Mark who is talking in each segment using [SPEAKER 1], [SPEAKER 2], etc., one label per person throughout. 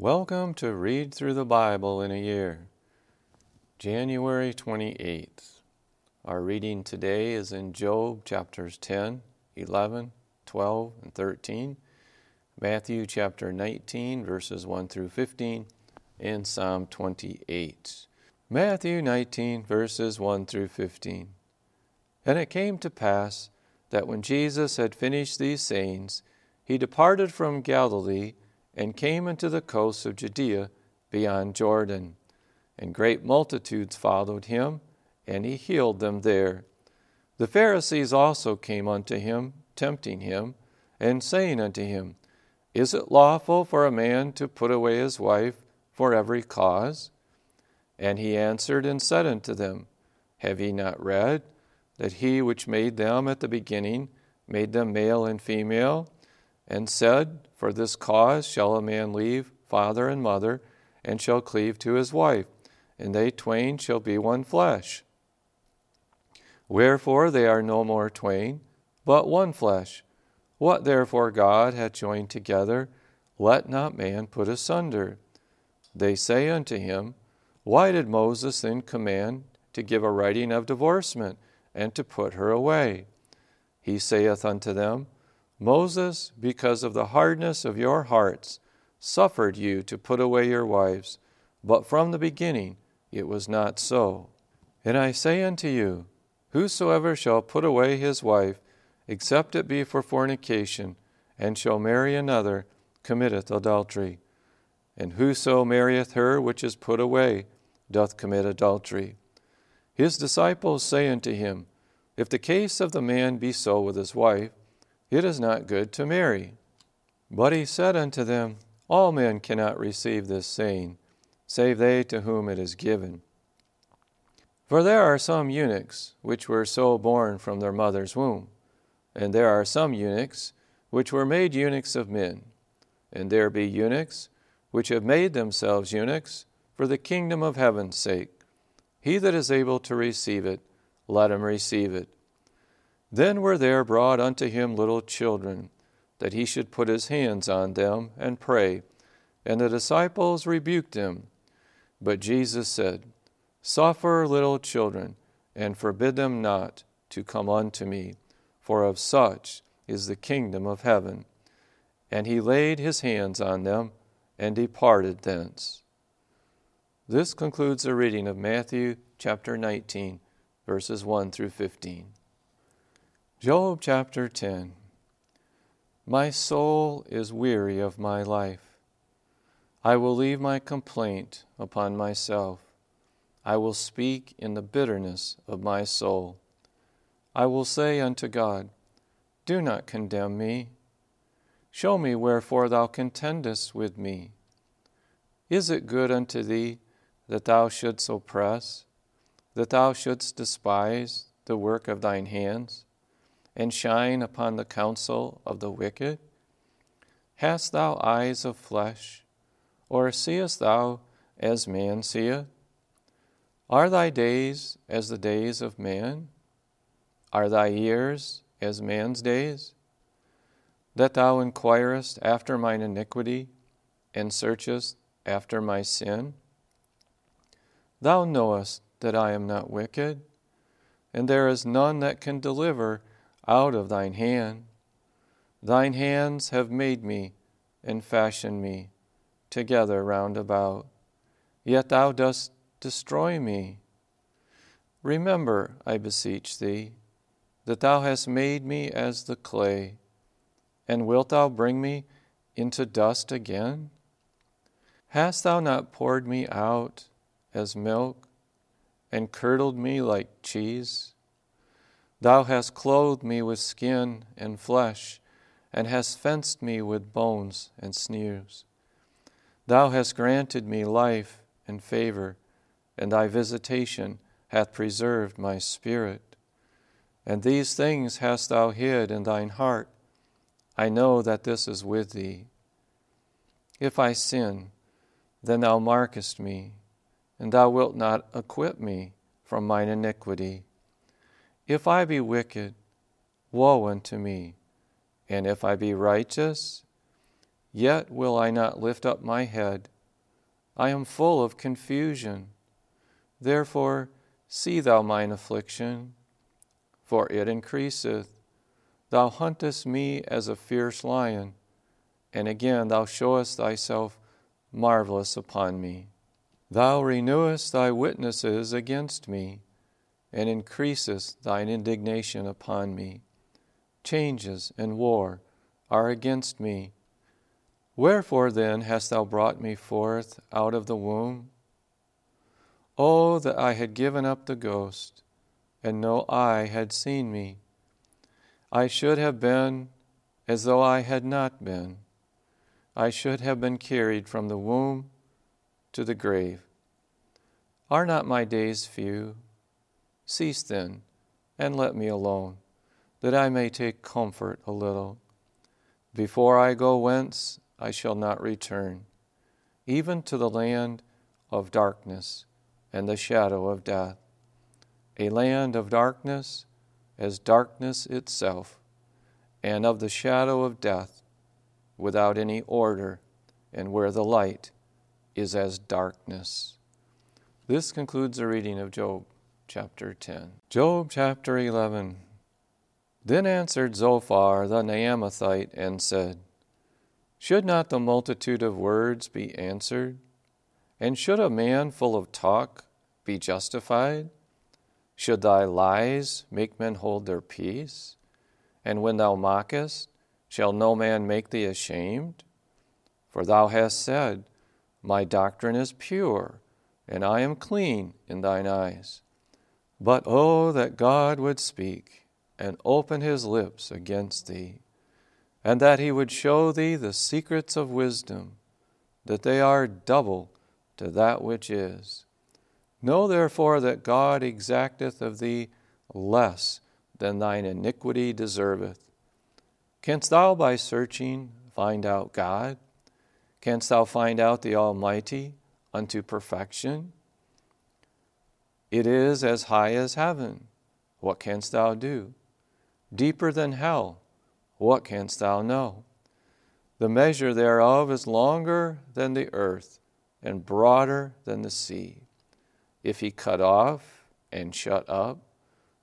[SPEAKER 1] Welcome to Read Through the Bible in a Year, January 28th. Our reading today is in Job chapters 10, 11, 12, and 13, Matthew chapter 19, verses 1 through 15, and Psalm 28. Matthew 19, verses 1 through 15. And it came to pass that when Jesus had finished these sayings, he departed from Galilee and came into the coasts of Judea beyond Jordan. And great multitudes followed him, and he healed them there. The Pharisees also came unto him, tempting him, and saying unto him, Is it lawful for a man to put away his wife for every cause? And he answered and said unto them, Have ye not read that he which made them at the beginning made them male and female? And said, For this cause shall a man leave father and mother, and shall cleave to his wife, and they twain shall be one flesh. Wherefore they are no more twain, but one flesh. What therefore God hath joined together, let not man put asunder. They say unto him, Why did Moses then command to give a writing of divorcement, and to put her away? He saith unto them, Moses, because of the hardness of your hearts, suffered you to put away your wives, but from the beginning it was not so. And I say unto you, Whosoever shall put away his wife, except it be for fornication, and shall marry another, committeth adultery. And whoso marrieth her which is put away, doth commit adultery. His disciples say unto him, If the case of the man be so with his wife, it is not good to marry. But he said unto them, All men cannot receive this saying, save they to whom it is given. For there are some eunuchs which were so born from their mother's womb, and there are some eunuchs which were made eunuchs of men, and there be eunuchs which have made themselves eunuchs for the kingdom of heaven's sake. He that is able to receive it, let him receive it. Then were there brought unto him little children, that he should put his hands on them and pray. And the disciples rebuked him. But Jesus said, Suffer little children, and forbid them not to come unto me, for of such is the kingdom of heaven. And he laid his hands on them and departed thence. This concludes the reading of Matthew chapter 19, verses 1 through 15. Job chapter 10 My soul is weary of my life. I will leave my complaint upon myself. I will speak in the bitterness of my soul. I will say unto God, Do not condemn me. Show me wherefore thou contendest with me. Is it good unto thee that thou shouldst oppress, that thou shouldst despise the work of thine hands? And shine upon the counsel of the wicked? Hast thou eyes of flesh, or seest thou as man seeth? Are thy days as the days of man? Are thy years as man's days? That thou inquirest after mine iniquity, and searchest after my sin? Thou knowest that I am not wicked, and there is none that can deliver out of thine hand. Thine hands have made me and fashioned me together round about, yet thou dost destroy me. Remember, I beseech thee, that thou hast made me as the clay, and wilt thou bring me into dust again? Hast thou not poured me out as milk, and curdled me like cheese? Thou hast clothed me with skin and flesh, and hast fenced me with bones and sneers. Thou hast granted me life and favor, and thy visitation hath preserved my spirit. And these things hast thou hid in thine heart. I know that this is with thee. If I sin, then thou markest me, and thou wilt not acquit me from mine iniquity. If I be wicked, woe unto me. And if I be righteous, yet will I not lift up my head. I am full of confusion. Therefore, see thou mine affliction, for it increaseth. Thou huntest me as a fierce lion, and again thou showest thyself marvelous upon me. Thou renewest thy witnesses against me, and increasest thine indignation upon me. Changes and war are against me. Wherefore then hast thou brought me forth out of the womb? Oh, that I had given up the ghost, and no eye had seen me. I should have been as though I had not been. I should have been carried from the womb to the grave. Are not my days few? Cease then, and let me alone, that I may take comfort a little. Before I go whence, I shall not return, even to the land of darkness and the shadow of death, a land of darkness as darkness itself, and of the shadow of death, without any order, and where the light is as darkness. This concludes the reading of Job chapter 10. Job chapter 11. Then answered Zophar the Naamathite and said, Should not the multitude of words be answered? And should a man full of talk be justified? Should thy lies make men hold their peace? And when thou mockest, shall no man make thee ashamed? For thou hast said, My doctrine is pure, and I am clean in thine eyes. But oh, that God would speak and open his lips against thee, and that he would show thee the secrets of wisdom, that they are double to that which is Know therefore that God exacteth of thee less than thine iniquity deserveth. Canst thou by searching find out God? Canst thou find out the Almighty unto perfection? It is as high as heaven. What canst thou do? Deeper than hell. What canst thou know? The measure thereof is longer than the earth and broader than the sea if he cut off and shut up,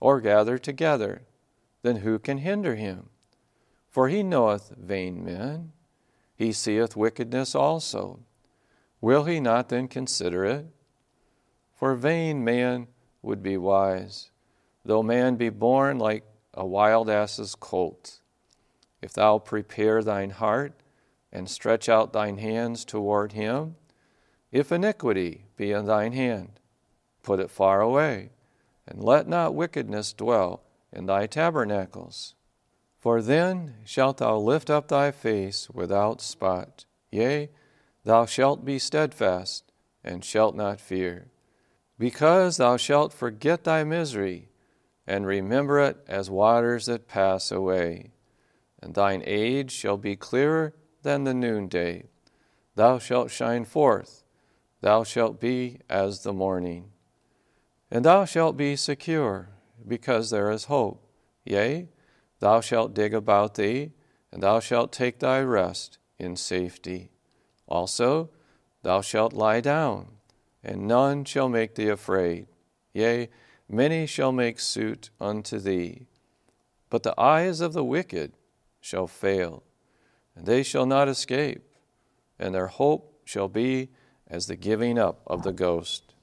[SPEAKER 1] or gather together, then who can hinder him? For he knoweth vain men, he seeth wickedness also. Will he not then consider it? For vain man would be wise, though man be born like a wild ass's colt. If thou prepare thine heart and stretch out thine hands toward him, if iniquity be in thine hand, put it far away, and let not wickedness dwell in thy tabernacles. For then shalt thou lift up thy face without spot, yea, thou shalt be steadfast, and shalt not fear, because thou shalt forget thy misery, and remember it as waters that pass away. And thine age shall be clearer than the noonday. Thou shalt shine forth, thou shalt be as the morning. And thou shalt be secure, because there is hope. Yea, thou shalt dig about thee, and thou shalt take thy rest in safety. Also, thou shalt lie down, and none shall make thee afraid. Yea, many shall make suit unto thee. But the eyes of the wicked shall fail, and they shall not escape, and their hope shall be as the giving up of the ghost.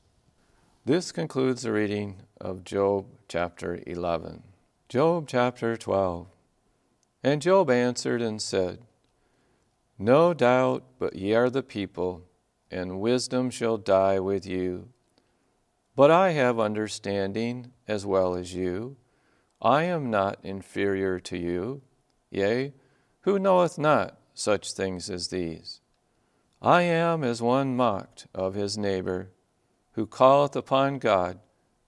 [SPEAKER 1] This concludes the reading of Job chapter 11. Job chapter 12. And Job answered and said, No doubt but ye are the people, and wisdom shall die with you. But I have understanding as well as you. I am not inferior to you. Yea, who knoweth not such things as these? I am as one mocked of his neighbor who calleth upon God,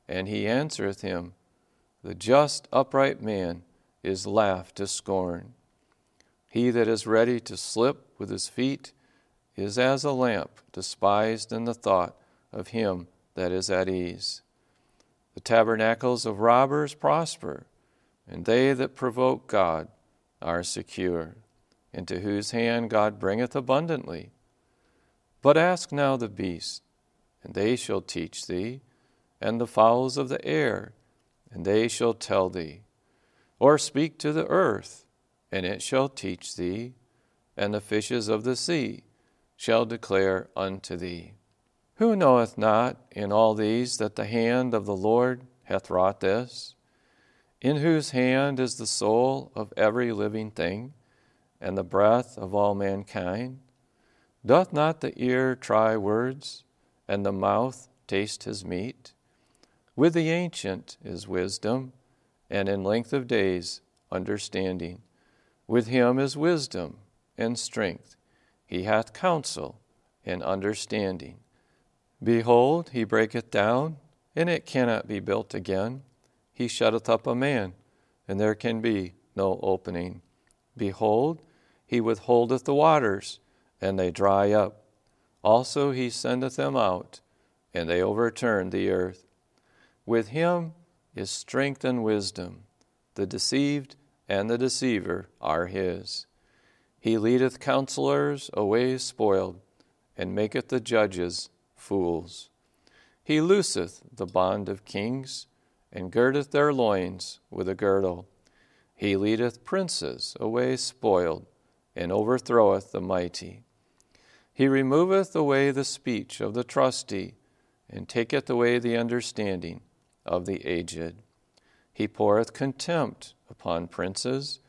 [SPEAKER 1] and he answereth him. The just, upright man is laughed to scorn. He that is ready to slip with his feet is as a lamp despised in the thought of him that is at ease. The tabernacles of robbers prosper, and they that provoke God are secure. into whose hand God bringeth abundantly. But ask now the beasts, and they shall teach thee, and the fowls of the air, and they shall tell thee. Or speak to the earth, and it shall teach thee, and the fishes of the sea shall declare unto thee. Who knoweth not in all these that the hand of the Lord hath wrought this? In whose hand is the soul of every living thing, and the breath of all mankind? Doth not the ear try words, and the mouth taste his meat? With the ancient is wisdom, and in length of days understanding. With him is wisdom and strength. He hath counsel and understanding. Behold, he breaketh down, and it cannot be built again. He shutteth up a man, and there can be no opening. Behold, he withholdeth the waters, and they dry up. Also he sendeth them out, and they overturn the earth. With him is strength and wisdom. The deceived and the deceiver are his. He leadeth counselors away spoiled, and maketh the judges fools. He looseth the bond of kings, and girdeth their loins with a girdle. He leadeth princes away spoiled, and overthroweth the mighty. He removeth away the speech of the trusty, and taketh away the understanding of the aged. He poureth contempt upon princes,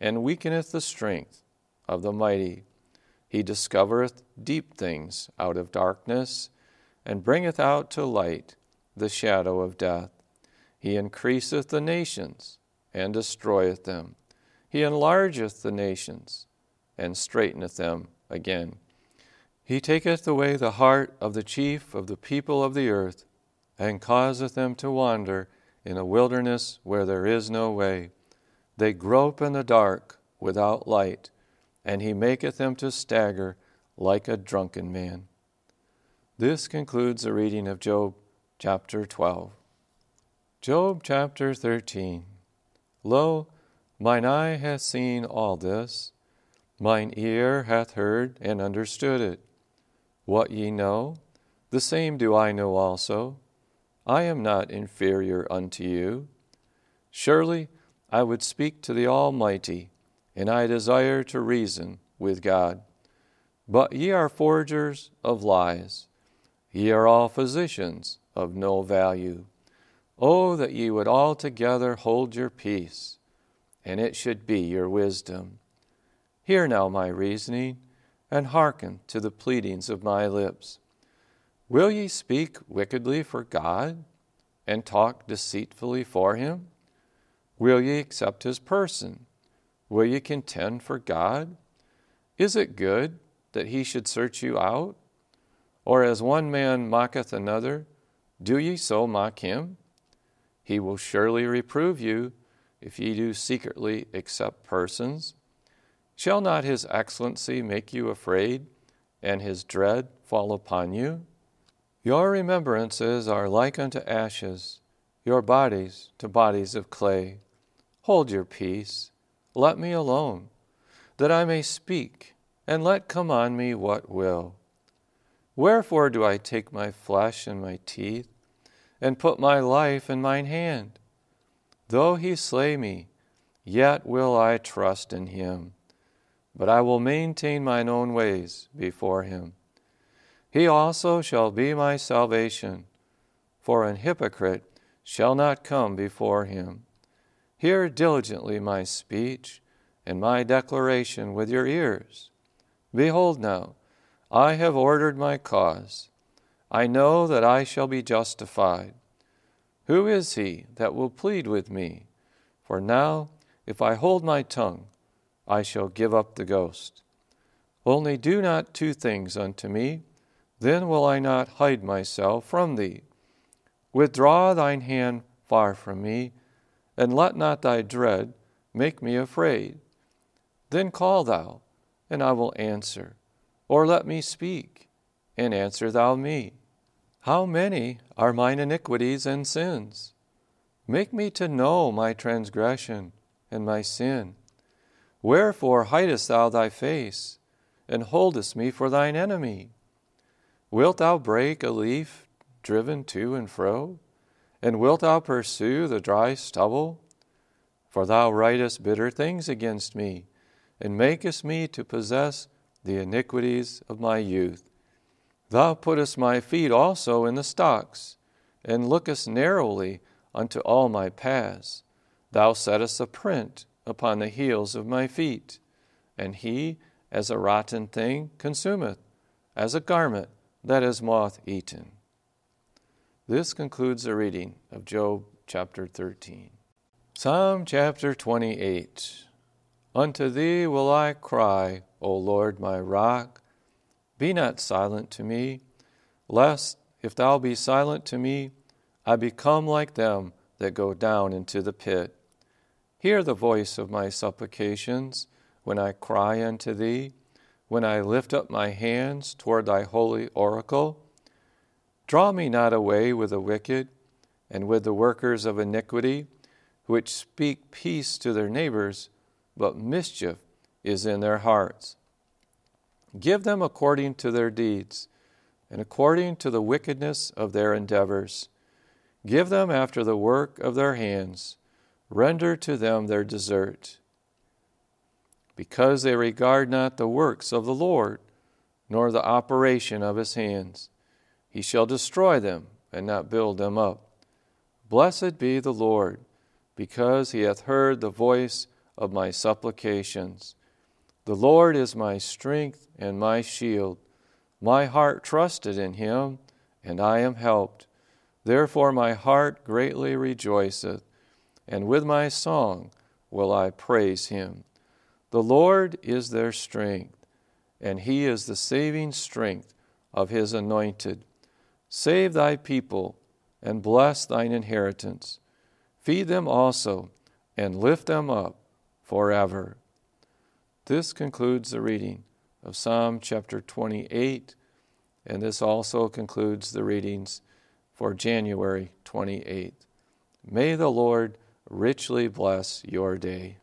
[SPEAKER 1] and weakeneth the strength of the mighty. He discovereth deep things out of darkness and bringeth out to light the shadow of death. He increaseth the nations and destroyeth them. He enlargeth the nations and straighteneth them again. He taketh away the heart of the chief of the people of the earth, and causeth them to wander in a wilderness where there is no way. They grope in the dark without light, and he maketh them to stagger like a drunken man. This concludes the reading of Job chapter 12. Job chapter 13. Lo, mine eye hath seen all this, mine ear hath heard and understood it. What ye know, the same do I know also. I am not inferior unto you. Surely I would speak to the Almighty, and I desire to reason with God. But ye are forgers of lies Ye are all physicians of no value. Oh, that ye would altogether hold your peace, and it should be your wisdom. Hear now my reasoning, and hearken to the pleadings of my lips. Will ye speak wickedly for God, and talk deceitfully for him? Will ye accept his person? Will ye contend for God? Is it good that he should search you out? Or as one man mocketh another, do ye so mock him? He will surely reprove you if ye do secretly accept persons. Shall not his excellency make you afraid, and his dread fall upon you? Your remembrances are like unto ashes, your bodies to bodies of clay. Hold your peace, let me alone, that I may speak, and let come on me what will. Wherefore do I take my flesh in my teeth, and put my life in mine hand? Though he slay me, yet will I trust in him, but I will maintain mine own ways before him. He also shall be my salvation, for an hypocrite shall not come before him. Hear diligently my speech and my declaration with your ears. Behold now, I have ordered my cause. I know that I shall be justified. Who is he that will plead with me? For now, if I hold my tongue, I shall give up the ghost. Only do not two things unto me, then will I not hide myself from thee. Withdraw thine hand far from me, and let not thy dread make me afraid. Then call thou, and I will answer or let me speak, and answer thou me. How many are mine iniquities and sins? Make me to know my transgression and my sin. Wherefore hidest thou thy face, and holdest me for thine enemy? Wilt thou break a leaf driven to and fro? And wilt thou pursue the dry stubble? For thou writest bitter things against me, and makest me to possess the iniquities of my youth. Thou puttest my feet also in the stocks, and lookest narrowly unto all my paths. Thou settest a print upon the heels of my feet, and he, as a rotten thing, consumeth, as a garment that is moth eaten. This concludes the reading of Job chapter 13. Psalm chapter 28 Unto thee will I cry, O Lord my rock. Be not silent to me, lest, if thou be silent to me, I become like them that go down into the pit. Hear the voice of my supplications when I cry unto thee, when I lift up my hands toward thy holy oracle. Draw me not away with the wicked and with the workers of iniquity, which speak peace to their neighbors, but mischief is in their hearts. Give them according to their deeds, and according to the wickedness of their endeavors. Give them after the work of their hands render to them their desert. Because they regard not the works of the Lord, nor the operation of his hands, he shall destroy them and not build them up. Blessed be the Lord, because he hath heard the voice of my supplications. The Lord is my strength and my shield. My heart trusted in him, and I am helped. Therefore my heart greatly rejoiceth and with my song will I praise him. The Lord is their strength, and he is the saving strength of his anointed. Save thy people and bless thine inheritance. Feed them also and lift them up forever. This concludes the reading of Psalm chapter 28, and this also concludes the readings for January 28th. May the Lord richly bless your day.